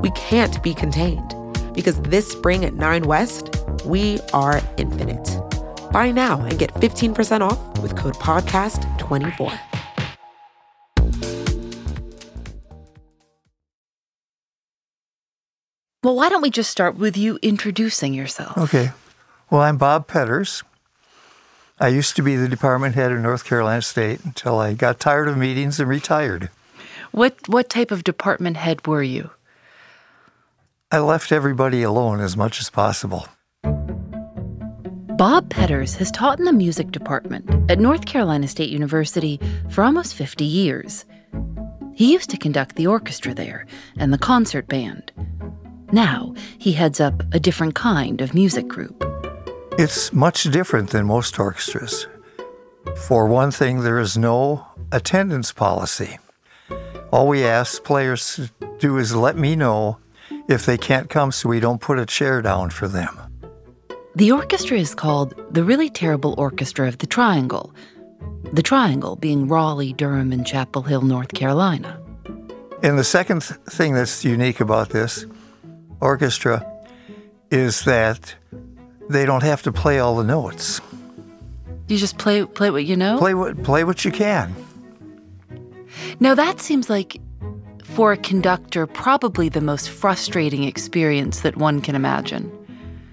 We can't be contained because this spring at 9 West, we are infinite. Buy now and get 15% off with code PODCAST24. Well, why don't we just start with you introducing yourself? Okay. Well, I'm Bob Petters. I used to be the department head of North Carolina State until I got tired of meetings and retired. What what type of department head were you? I left everybody alone as much as possible. Bob Petters has taught in the music department at North Carolina State University for almost 50 years. He used to conduct the orchestra there and the concert band. Now he heads up a different kind of music group. It's much different than most orchestras. For one thing, there is no attendance policy. All we ask players to do is let me know if they can't come so we don't put a chair down for them. The orchestra is called the Really Terrible Orchestra of the Triangle, the Triangle being Raleigh, Durham, and Chapel Hill, North Carolina. And the second th- thing that's unique about this orchestra is that they don't have to play all the notes. You just play play what you know? Play what play what you can. Now that seems like for a conductor probably the most frustrating experience that one can imagine.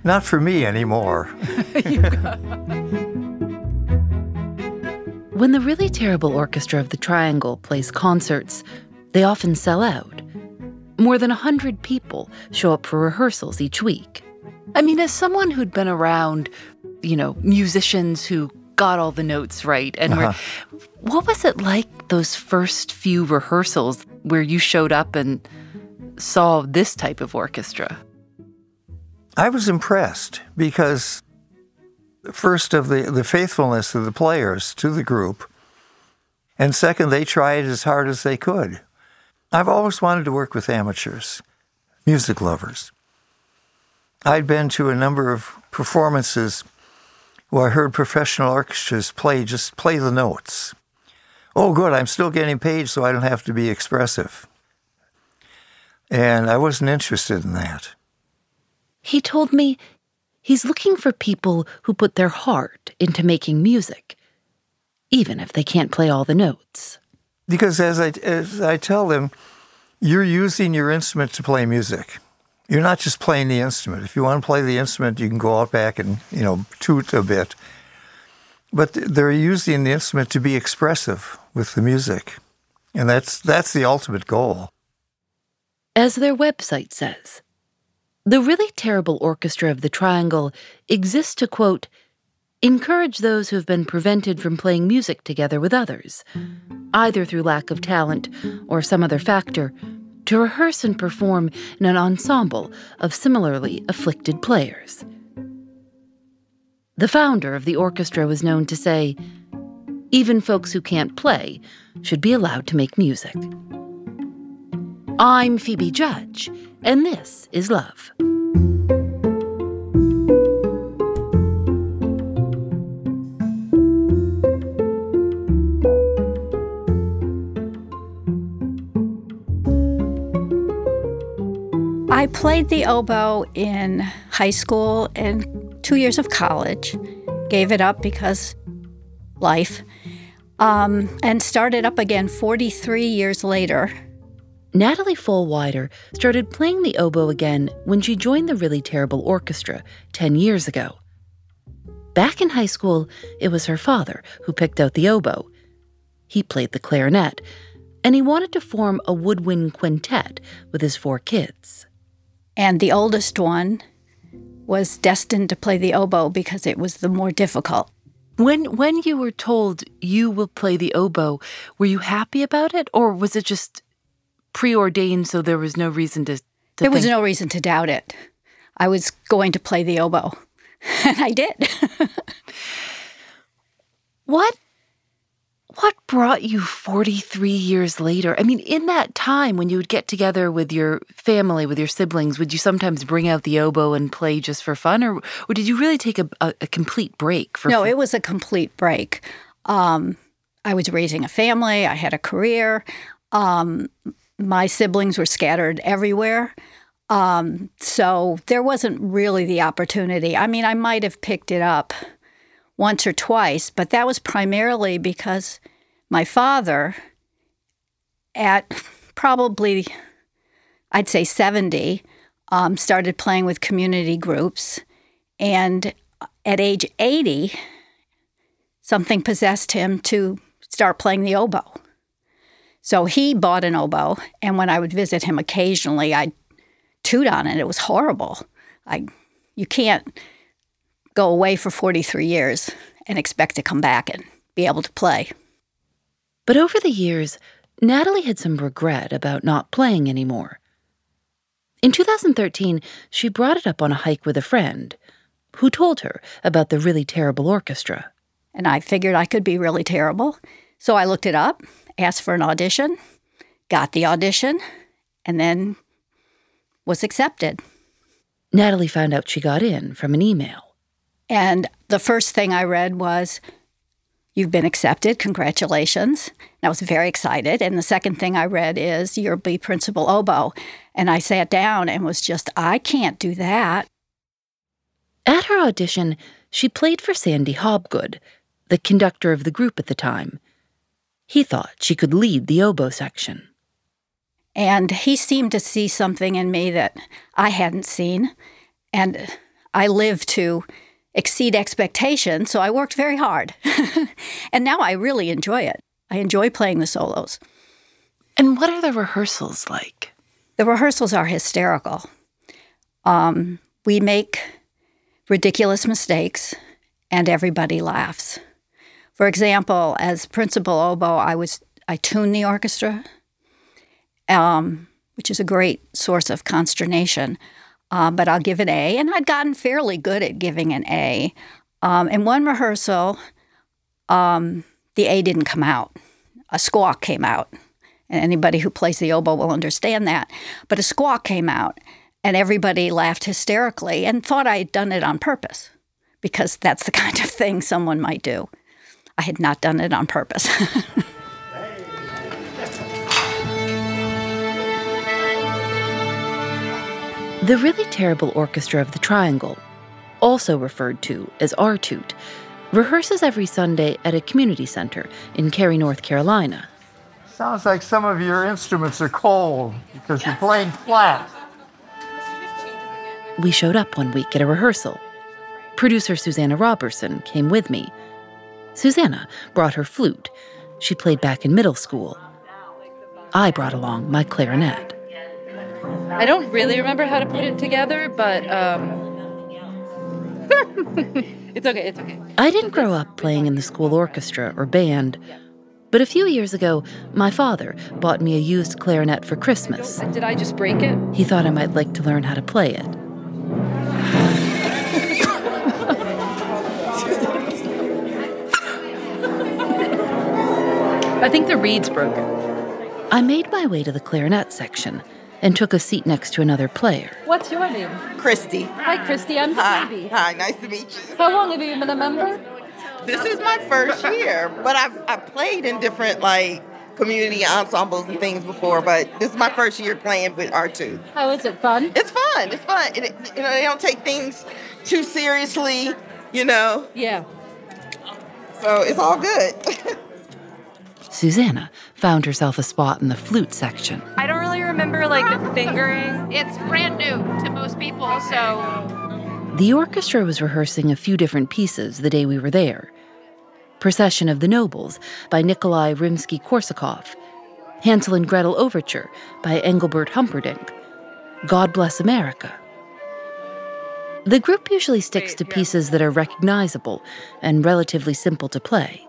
Not for me anymore. when the really terrible orchestra of the Triangle plays concerts, they often sell out. More than a hundred people show up for rehearsals each week. I mean, as someone who'd been around, you know, musicians who got all the notes right, and uh-huh. were, what was it like those first few rehearsals where you showed up and saw this type of orchestra? I was impressed because first of the, the faithfulness of the players to the group, and second, they tried as hard as they could. I've always wanted to work with amateurs, music lovers. I'd been to a number of performances where I heard professional orchestras play just play the notes. Oh, good, I'm still getting paid, so I don't have to be expressive. And I wasn't interested in that. He told me he's looking for people who put their heart into making music, even if they can't play all the notes. Because as I, as I tell them, you're using your instrument to play music you're not just playing the instrument. If you want to play the instrument, you can go out back and you know toot a bit. But they're using the instrument to be expressive with the music, and that's that's the ultimate goal. As their website says, the really terrible orchestra of the Triangle exists to quote encourage those who have been prevented from playing music together with others, either through lack of talent or some other factor to rehearse and perform in an ensemble of similarly afflicted players. The founder of the orchestra was known to say, even folks who can't play should be allowed to make music. I'm Phoebe Judge, and this is Love. I played the oboe in high school and two years of college. Gave it up because life. Um, and started up again 43 years later. Natalie Fullwider started playing the oboe again when she joined the Really Terrible Orchestra 10 years ago. Back in high school, it was her father who picked out the oboe. He played the clarinet, and he wanted to form a woodwind quintet with his four kids. And the oldest one was destined to play the oboe because it was the more difficult. When when you were told you will play the oboe, were you happy about it or was it just preordained so there was no reason to, to There was no reason to doubt it. I was going to play the oboe. And I did. What what brought you 43 years later? I mean, in that time when you would get together with your family, with your siblings, would you sometimes bring out the oboe and play just for fun or or did you really take a, a, a complete break for no, fun? it was a complete break. Um, I was raising a family, I had a career. Um, my siblings were scattered everywhere. Um, so there wasn't really the opportunity. I mean, I might have picked it up once or twice, but that was primarily because my father, at probably, I'd say 70, um, started playing with community groups. And at age 80, something possessed him to start playing the oboe. So he bought an oboe, and when I would visit him occasionally, I'd toot on it. It was horrible. I, you can't go away for 43 years and expect to come back and be able to play. But over the years, Natalie had some regret about not playing anymore. In 2013, she brought it up on a hike with a friend who told her about the really terrible orchestra. And I figured I could be really terrible. So I looked it up, asked for an audition, got the audition, and then was accepted. Natalie found out she got in from an email. And the first thing I read was, You've been accepted. Congratulations. And I was very excited. And the second thing I read is, You'll be principal oboe. And I sat down and was just, I can't do that. At her audition, she played for Sandy Hobgood, the conductor of the group at the time. He thought she could lead the oboe section. And he seemed to see something in me that I hadn't seen. And I lived to exceed expectations, so I worked very hard. and now I really enjoy it. I enjoy playing the solos. And what are the rehearsals like? The rehearsals are hysterical. Um, we make ridiculous mistakes, and everybody laughs. For example, as principal oboe, I was I tuned the orchestra, um, which is a great source of consternation. Uh, but I'll give an A, and I'd gotten fairly good at giving an A. Um, in one rehearsal, um, the A didn't come out. A squawk came out. And anybody who plays the oboe will understand that. But a squawk came out, and everybody laughed hysterically and thought I had done it on purpose because that's the kind of thing someone might do. I had not done it on purpose. The really terrible orchestra of the Triangle, also referred to as Artoot, rehearses every Sunday at a community center in Cary, North Carolina. Sounds like some of your instruments are cold because you're playing flat. We showed up one week at a rehearsal. Producer Susanna Robertson came with me. Susanna brought her flute. She played back in middle school. I brought along my clarinet. I don't really remember how to put it together, but um, it's okay. It's okay. I didn't grow up playing in the school orchestra or band, but a few years ago, my father bought me a used clarinet for Christmas. Did I just break it? He thought I might like to learn how to play it. I think the reed's broken. I made my way to the clarinet section and took a seat next to another player. What's your name? Christy. Hi, Christy. I'm Hi. Phoebe. Hi, nice to meet you. How long have you been a member? This is my first year, but I've, I've played in different like community ensembles and things before, but this is my first year playing with R2. How is it? Fun? It's fun. It's fun. It, you know, they don't take things too seriously, you know, Yeah. so it's all good. Susanna found herself a spot in the flute section. I don't really remember remember like the fingering. It's brand new to most people, so The orchestra was rehearsing a few different pieces the day we were there Procession of the Nobles by Nikolai Rimsky Korsakov, Hansel and Gretel Overture by Engelbert Humperdinck, God Bless America. The group usually sticks to pieces that are recognizable and relatively simple to play.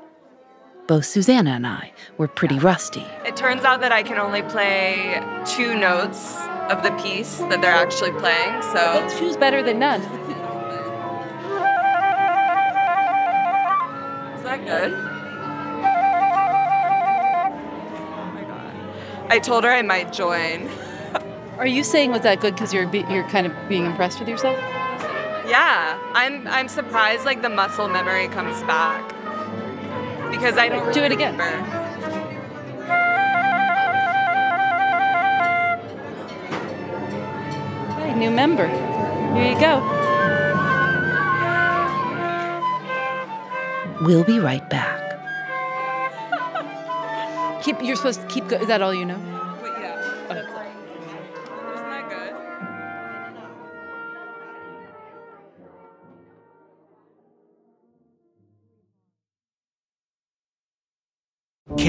Both Susanna and I were pretty rusty. It turns out that I can only play two notes of the piece that they're actually playing. So it's two's better than none. is that good? Oh my god! I told her I might join. Are you saying was that good because you're be, you're kind of being impressed with yourself? Yeah, I'm I'm surprised like the muscle memory comes back because I don't Do it again. remember. Hey, new member. Here you go. We'll be right back. Keep. You're supposed to keep. Go- is that all you know?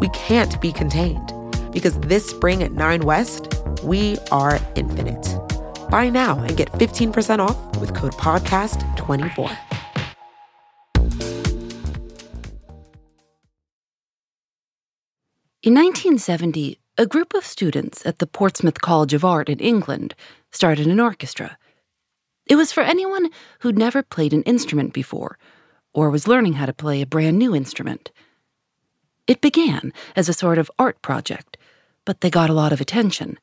We can't be contained because this spring at 9 West, we are infinite. Buy now and get 15% off with code PODCAST24. In 1970, a group of students at the Portsmouth College of Art in England started an orchestra. It was for anyone who'd never played an instrument before or was learning how to play a brand new instrument. It began as a sort of art project, but they got a lot of attention.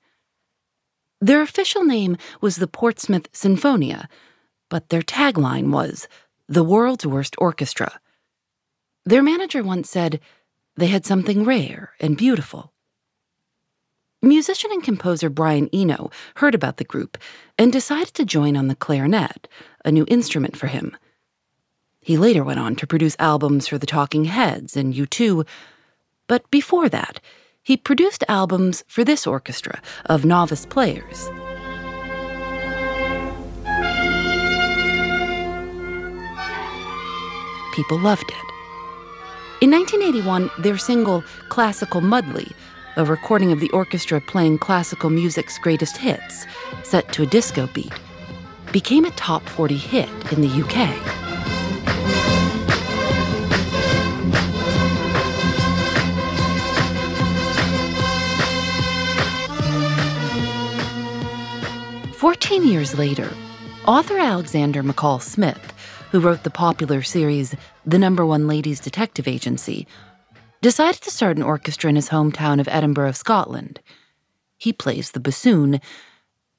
Their official name was the Portsmouth Sinfonia, but their tagline was the world's worst orchestra. Their manager once said they had something rare and beautiful. Musician and composer Brian Eno heard about the group and decided to join on the clarinet, a new instrument for him. He later went on to produce albums for the Talking Heads and U2, but before that, he produced albums for this orchestra of novice players. People loved it. In 1981, their single Classical Muddly, a recording of the orchestra playing classical music's greatest hits, set to a disco beat, became a top 40 hit in the UK. Fourteen years later, author Alexander McCall Smith, who wrote the popular series The Number One Ladies Detective Agency, decided to start an orchestra in his hometown of Edinburgh, Scotland. He plays the bassoon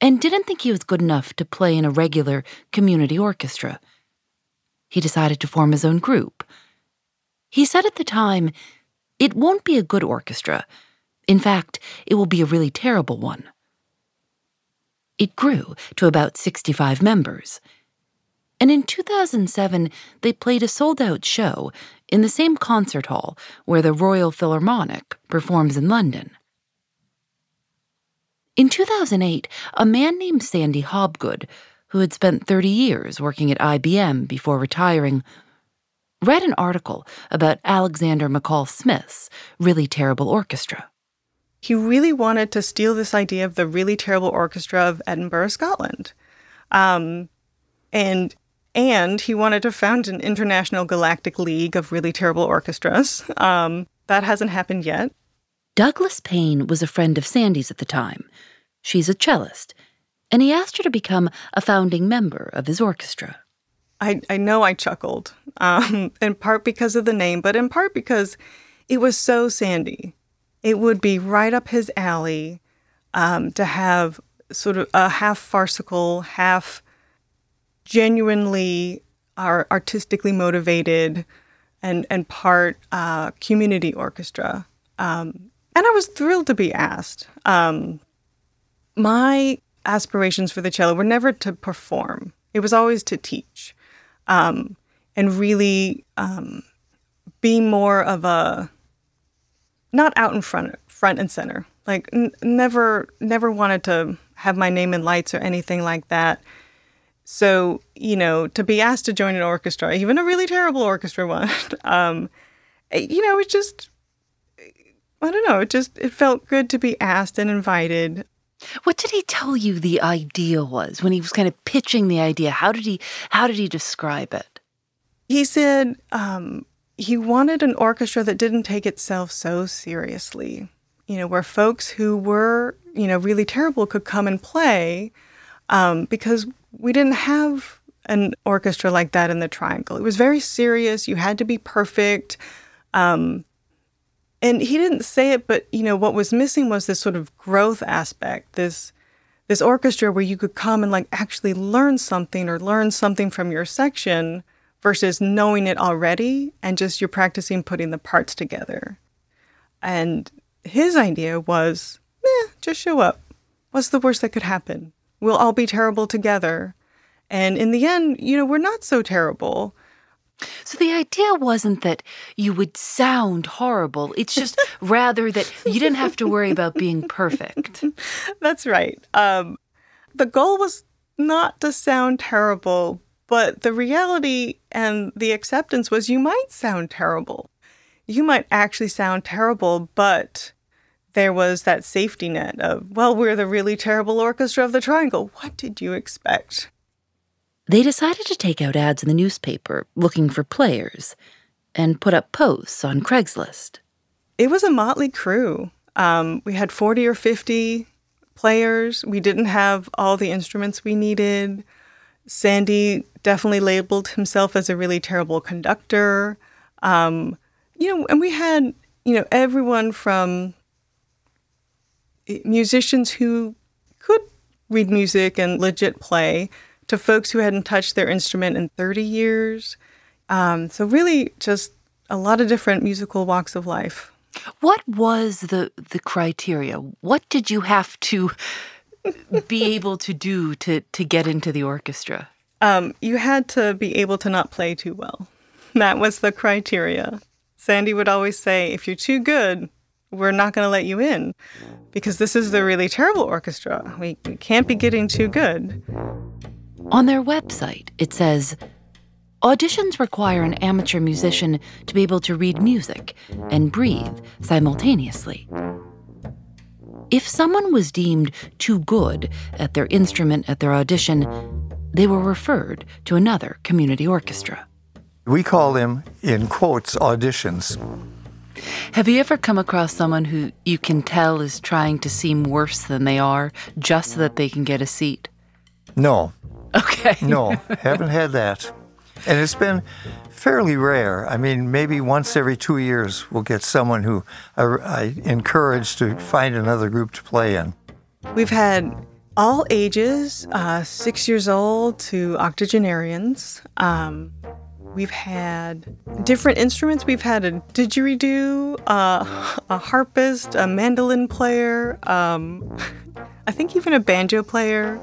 and didn't think he was good enough to play in a regular community orchestra. He decided to form his own group. He said at the time, It won't be a good orchestra. In fact, it will be a really terrible one. It grew to about 65 members. And in 2007, they played a sold out show in the same concert hall where the Royal Philharmonic performs in London. In 2008, a man named Sandy Hobgood, who had spent 30 years working at IBM before retiring, read an article about Alexander McCall Smith's really terrible orchestra. He really wanted to steal this idea of the really terrible orchestra of Edinburgh, Scotland. Um, and and he wanted to found an international galactic league of really terrible orchestras. Um, that hasn't happened yet. Douglas Payne was a friend of Sandy's at the time. She's a cellist, and he asked her to become a founding member of his orchestra. I, I know I chuckled, um, in part because of the name, but in part because it was so Sandy. It would be right up his alley um, to have sort of a half farcical, half genuinely artistically motivated and and part uh, community orchestra. Um, and I was thrilled to be asked. Um, my aspirations for the cello were never to perform; it was always to teach, um, and really um, be more of a not out in front, front and center. Like n- never, never wanted to have my name in lights or anything like that. So, you know, to be asked to join an orchestra, even a really terrible orchestra one, um, you know, it just, I don't know, it just, it felt good to be asked and invited. What did he tell you the idea was when he was kind of pitching the idea? How did he, how did he describe it? He said um, he wanted an orchestra that didn't take itself so seriously, you know, where folks who were, you know, really terrible could come and play um, because we didn't have an orchestra like that in the Triangle. It was very serious. You had to be perfect. Um, and he didn't say it, but you know what was missing was this sort of growth aspect. This this orchestra where you could come and like actually learn something or learn something from your section versus knowing it already and just you're practicing putting the parts together. And his idea was, eh, just show up. What's the worst that could happen? We'll all be terrible together. And in the end, you know, we're not so terrible. So the idea wasn't that you would sound horrible. It's just rather that you didn't have to worry about being perfect. That's right. Um, the goal was not to sound terrible, but the reality and the acceptance was you might sound terrible. You might actually sound terrible, but there was that safety net of, well, we're the really terrible orchestra of the Triangle. What did you expect? They decided to take out ads in the newspaper looking for players and put up posts on Craigslist. It was a motley crew. Um, we had 40 or 50 players. We didn't have all the instruments we needed. Sandy definitely labeled himself as a really terrible conductor. Um, you know, and we had, you know, everyone from musicians who could read music and legit play to folks who hadn't touched their instrument in 30 years. Um, so, really, just a lot of different musical walks of life. What was the, the criteria? What did you have to be able to do to, to get into the orchestra? Um, you had to be able to not play too well. That was the criteria. Sandy would always say, if you're too good, we're not going to let you in because this is the really terrible orchestra. We, we can't be getting too good. On their website, it says auditions require an amateur musician to be able to read music and breathe simultaneously. If someone was deemed too good at their instrument at their audition, they were referred to another community orchestra. We call them, in quotes, auditions. Have you ever come across someone who you can tell is trying to seem worse than they are just so that they can get a seat? No. Okay. no, haven't had that. And it's been fairly rare. I mean, maybe once every two years we'll get someone who I, I encourage to find another group to play in. We've had all ages, uh, six years old to octogenarians. Um, We've had different instruments. We've had a didgeridoo, uh, a harpist, a mandolin player, um, I think even a banjo player.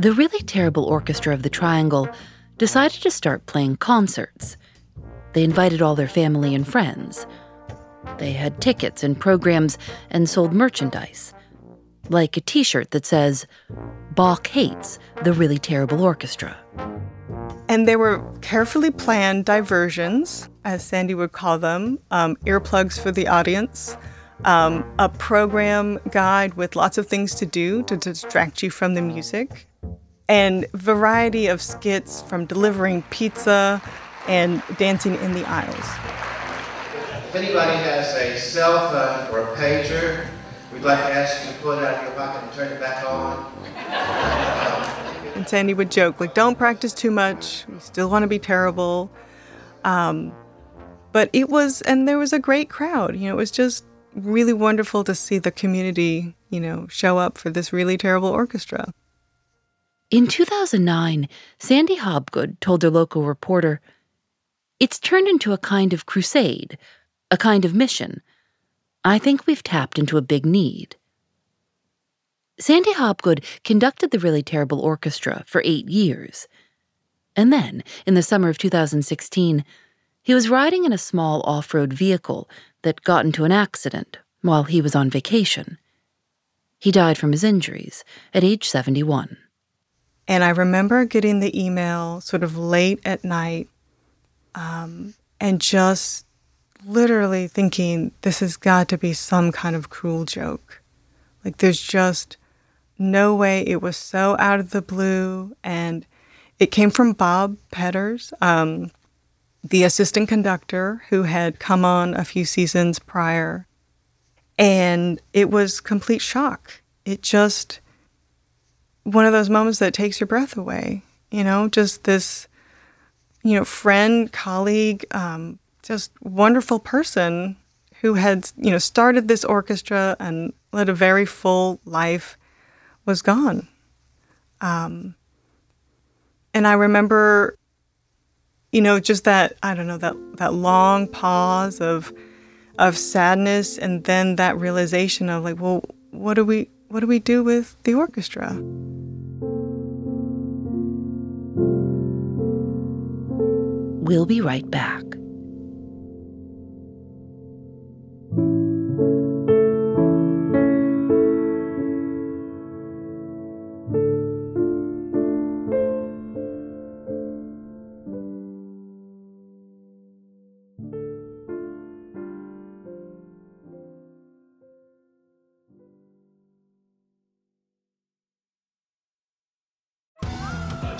The really terrible orchestra of the Triangle decided to start playing concerts. They invited all their family and friends. They had tickets and programs and sold merchandise, like a t shirt that says, Bach hates the really terrible orchestra. And they were carefully planned diversions, as Sandy would call them, um, earplugs for the audience, um, a program guide with lots of things to do to distract you from the music, and variety of skits from delivering pizza and dancing in the aisles. If anybody has a cell phone or a pager, we'd like to ask you to pull it out of your pocket and turn it back on. And Sandy would joke, like, don't practice too much. We still want to be terrible. Um, but it was, and there was a great crowd. You know, it was just really wonderful to see the community, you know, show up for this really terrible orchestra. In 2009, Sandy Hobgood told her local reporter, It's turned into a kind of crusade, a kind of mission. I think we've tapped into a big need. Sandy Hobgood conducted the Really Terrible Orchestra for eight years. And then, in the summer of 2016, he was riding in a small off road vehicle that got into an accident while he was on vacation. He died from his injuries at age 71. And I remember getting the email sort of late at night um, and just literally thinking, this has got to be some kind of cruel joke. Like, there's just no way it was so out of the blue. And it came from Bob Petters, um, the assistant conductor who had come on a few seasons prior. And it was complete shock. It just, one of those moments that takes your breath away, you know, just this, you know, friend, colleague, um, just wonderful person who had, you know, started this orchestra and led a very full life was gone. Um, and I remember, you know, just that I don't know that that long pause of of sadness, and then that realization of like, well, what do we what do we do with the orchestra? We'll be right back.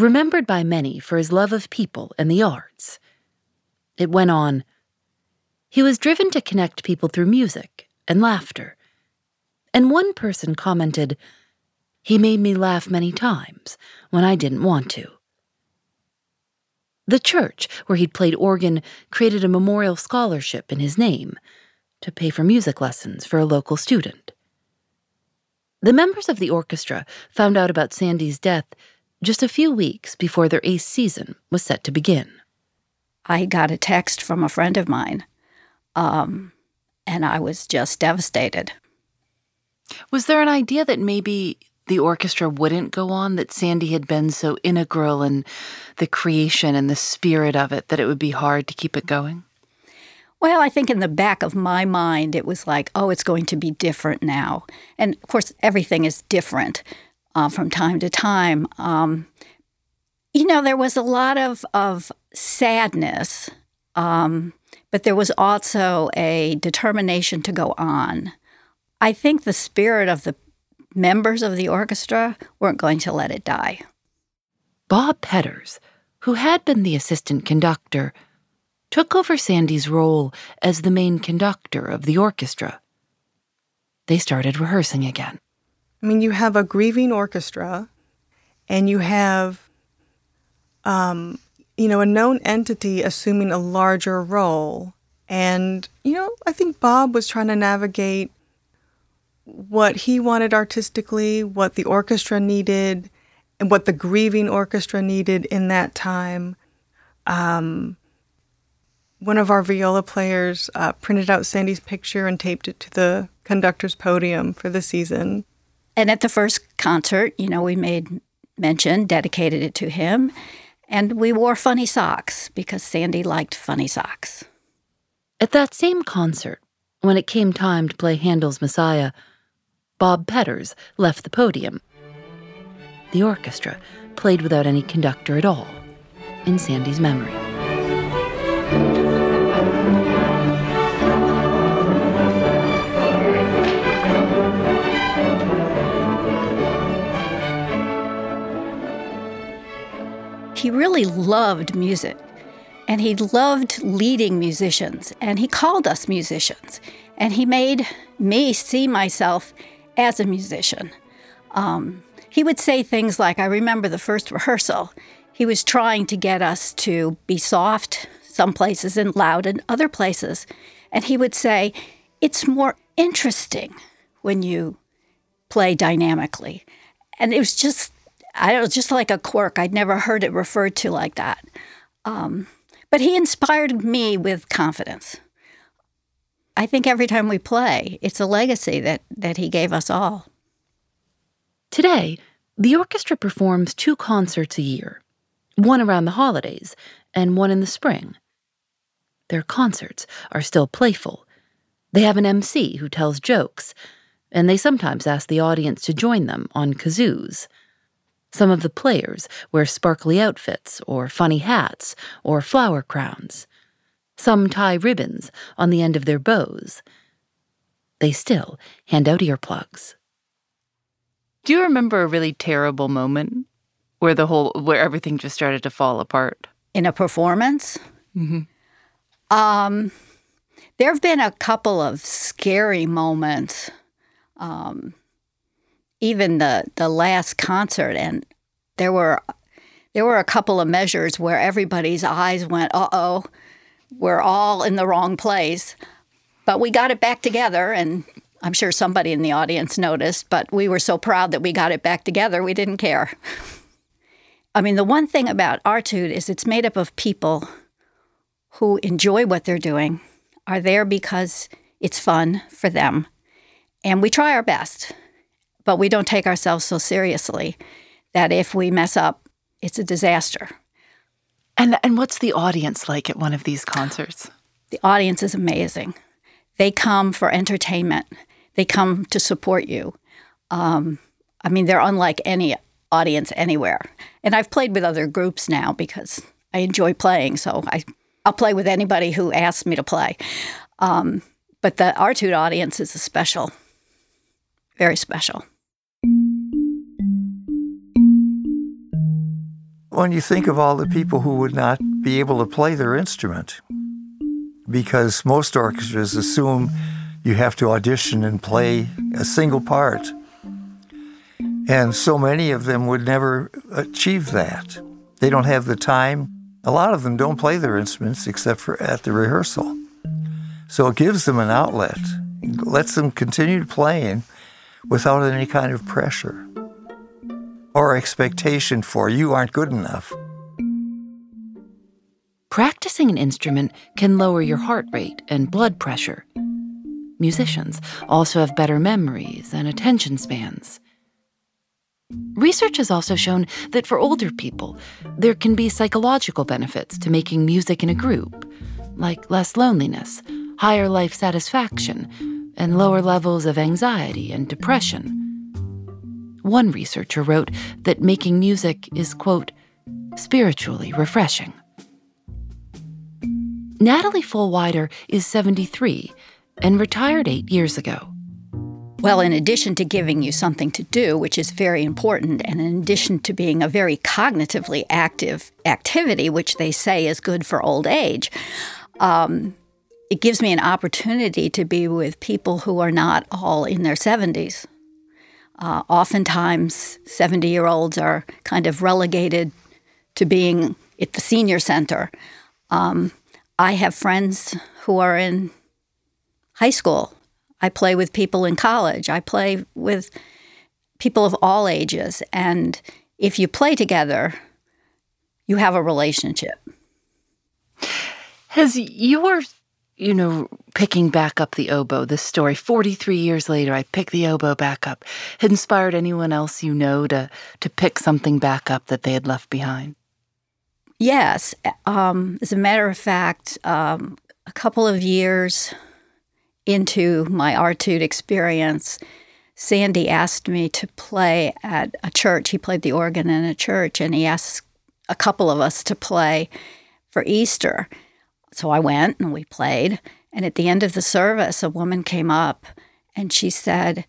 remembered by many for his love of people and the arts. It went on. He was driven to connect people through music and laughter. And one person commented, He made me laugh many times when I didn't want to. The church where he'd played organ created a memorial scholarship in his name to pay for music lessons for a local student. The members of the orchestra found out about Sandy's death just a few weeks before their eighth season was set to begin. I got a text from a friend of mine, um, and I was just devastated. Was there an idea that maybe the orchestra wouldn't go on, that Sandy had been so integral in the creation and the spirit of it that it would be hard to keep it going? Well, I think in the back of my mind, it was like, oh, it's going to be different now. And of course, everything is different uh, from time to time. Um, you know, there was a lot of, of sadness, um, but there was also a determination to go on. I think the spirit of the members of the orchestra weren't going to let it die. Bob Petters, who had been the assistant conductor, took over Sandy's role as the main conductor of the orchestra. they started rehearsing again. I mean, you have a grieving orchestra, and you have, um, you know, a known entity assuming a larger role. And, you know, I think Bob was trying to navigate what he wanted artistically, what the orchestra needed, and what the grieving orchestra needed in that time. Um, one of our viola players uh, printed out Sandy's picture and taped it to the conductor's podium for the season. And at the first concert, you know, we made mention, dedicated it to him, and we wore funny socks because Sandy liked funny socks. At that same concert, when it came time to play Handel's Messiah, Bob Petters left the podium. The orchestra played without any conductor at all, in Sandy's memory. He really loved music and he loved leading musicians and he called us musicians and he made me see myself as a musician. Um, he would say things like, I remember the first rehearsal, he was trying to get us to be soft some places and loud in other places. And he would say, It's more interesting when you play dynamically. And it was just, I was just like a quirk. I'd never heard it referred to like that. Um, but he inspired me with confidence. I think every time we play, it's a legacy that, that he gave us all. Today, the orchestra performs two concerts a year one around the holidays and one in the spring. Their concerts are still playful. They have an MC who tells jokes, and they sometimes ask the audience to join them on kazoos. Some of the players wear sparkly outfits, or funny hats, or flower crowns. Some tie ribbons on the end of their bows. They still hand out earplugs. Do you remember a really terrible moment where the whole where everything just started to fall apart in a performance? Mm-hmm. Um, there have been a couple of scary moments. Um, even the the last concert, and there were there were a couple of measures where everybody's eyes went, "Uh oh, we're all in the wrong place." But we got it back together, and I'm sure somebody in the audience noticed. But we were so proud that we got it back together, we didn't care. I mean, the one thing about Artude is it's made up of people who enjoy what they're doing, are there because it's fun for them. And we try our best, but we don't take ourselves so seriously that if we mess up, it's a disaster. And and what's the audience like at one of these concerts? The audience is amazing. They come for entertainment. They come to support you. Um, I mean, they're unlike any audience anywhere. And I've played with other groups now because I enjoy playing, so I I'll play with anybody who asks me to play. Um, but the Artude audience is a special, very special. When you think of all the people who would not be able to play their instrument, because most orchestras assume you have to audition and play a single part. And so many of them would never achieve that. They don't have the time. A lot of them don't play their instruments except for at the rehearsal. So it gives them an outlet, lets them continue to playing without any kind of pressure or expectation for you aren't good enough. Practicing an instrument can lower your heart rate and blood pressure. Musicians also have better memories and attention spans. Research has also shown that for older people, there can be psychological benefits to making music in a group, like less loneliness, higher life satisfaction, and lower levels of anxiety and depression. One researcher wrote that making music is, quote, spiritually refreshing. Natalie Fullwider is 73 and retired eight years ago. Well, in addition to giving you something to do, which is very important, and in addition to being a very cognitively active activity, which they say is good for old age, um, it gives me an opportunity to be with people who are not all in their 70s. Uh, oftentimes, 70 year olds are kind of relegated to being at the senior center. Um, I have friends who are in high school. I play with people in college. I play with people of all ages. And if you play together, you have a relationship. Has your, you know, picking back up the oboe, this story, 43 years later, I pick the oboe back up, had inspired anyone else you know to, to pick something back up that they had left behind? Yes. Um, as a matter of fact, um, a couple of years into my Artud experience, Sandy asked me to play at a church. He played the organ in a church, and he asked a couple of us to play for Easter. So I went and we played. And at the end of the service, a woman came up and she said,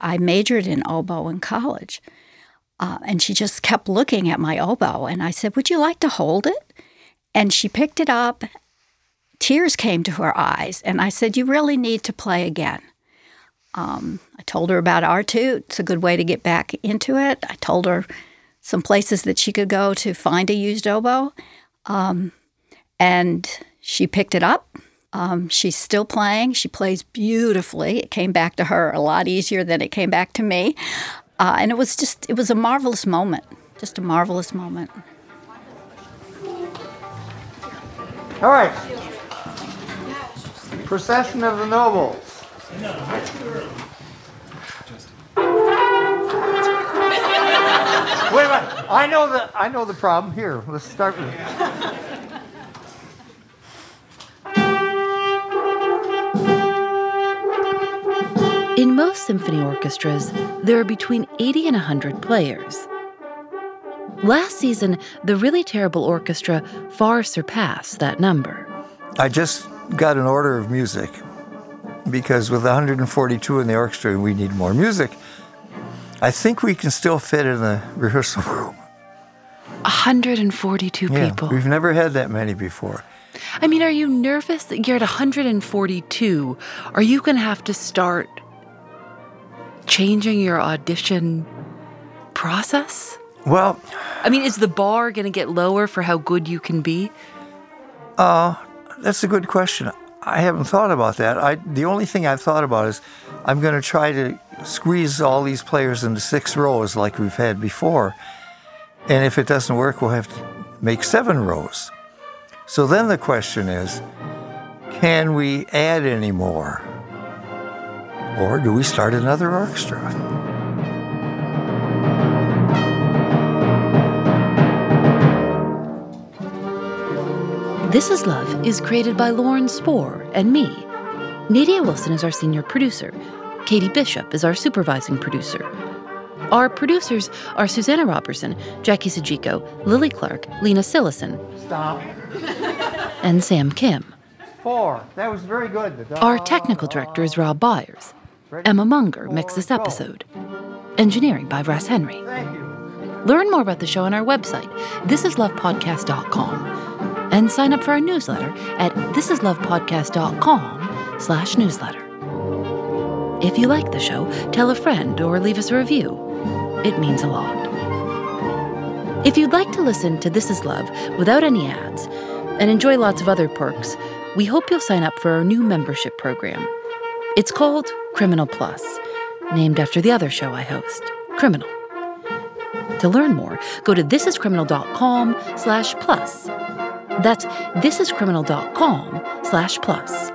I majored in oboe in college. Uh, and she just kept looking at my oboe. And I said, Would you like to hold it? And she picked it up. Tears came to her eyes. And I said, You really need to play again. Um, I told her about Artud. It's a good way to get back into it. I told her some places that she could go to find a used oboe. Um, and she picked it up. Um, she's still playing. She plays beautifully. It came back to her a lot easier than it came back to me. Uh, and it was just, it was a marvelous moment, just a marvelous moment. All right. Procession of the Nobles. Wait a minute. I know the I know the problem. Here, let's start with. Most symphony orchestras, there are between 80 and 100 players. Last season, the Really Terrible Orchestra far surpassed that number. I just got an order of music because with 142 in the orchestra, we need more music. I think we can still fit in the rehearsal room. 142 Yeah, people. we've never had that many before. I mean, are you nervous that you're at 142? Are you going to have to start changing your audition process? Well, I mean, is the bar going to get lower for how good you can be? Uh, that's a good question. I haven't thought about that. I the only thing I've thought about is I'm going to try to squeeze all these players into six rows like we've had before. And if it doesn't work, we'll have to make seven rows. So then the question is, can we add any more? Or do we start another orchestra? This Is Love is created by Lauren Spohr and me. Nadia Wilson is our senior producer. Katie Bishop is our supervising producer. Our producers are Susanna Robertson, Jackie Sojico, Lily Clark, Lena Sillison, Stop. and Sam Kim. Four. That was very good. Our technical director is Rob Byers. Emma Munger mixed this episode. Engineering by Russ Henry. Learn more about the show on our website, thisislovepodcast.com, and sign up for our newsletter at thisislovepodcast.com slash newsletter. If you like the show, tell a friend or leave us a review. It means a lot. If you'd like to listen to This Is Love without any ads and enjoy lots of other perks, we hope you'll sign up for our new membership program. It's called Criminal Plus, named after the other show I host, Criminal. To learn more, go to thisiscriminal.com slash plus. That's thisiscriminal.com slash plus.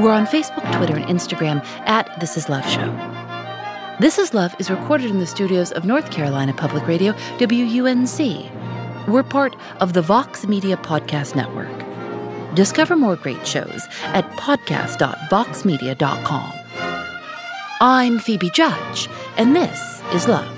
We're on Facebook, Twitter, and Instagram at This Is Love Show. This Is Love is recorded in the studios of North Carolina Public Radio, WUNC. We're part of the Vox Media Podcast Network. Discover more great shows at podcast.voxmedia.com. I'm Phoebe Judge, and this is Love.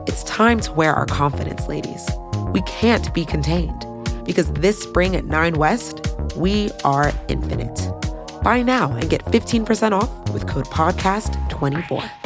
It's time to wear our confidence, ladies. We can't be contained because this spring at Nine West, we are infinite. Buy now and get 15% off with code PODCAST24.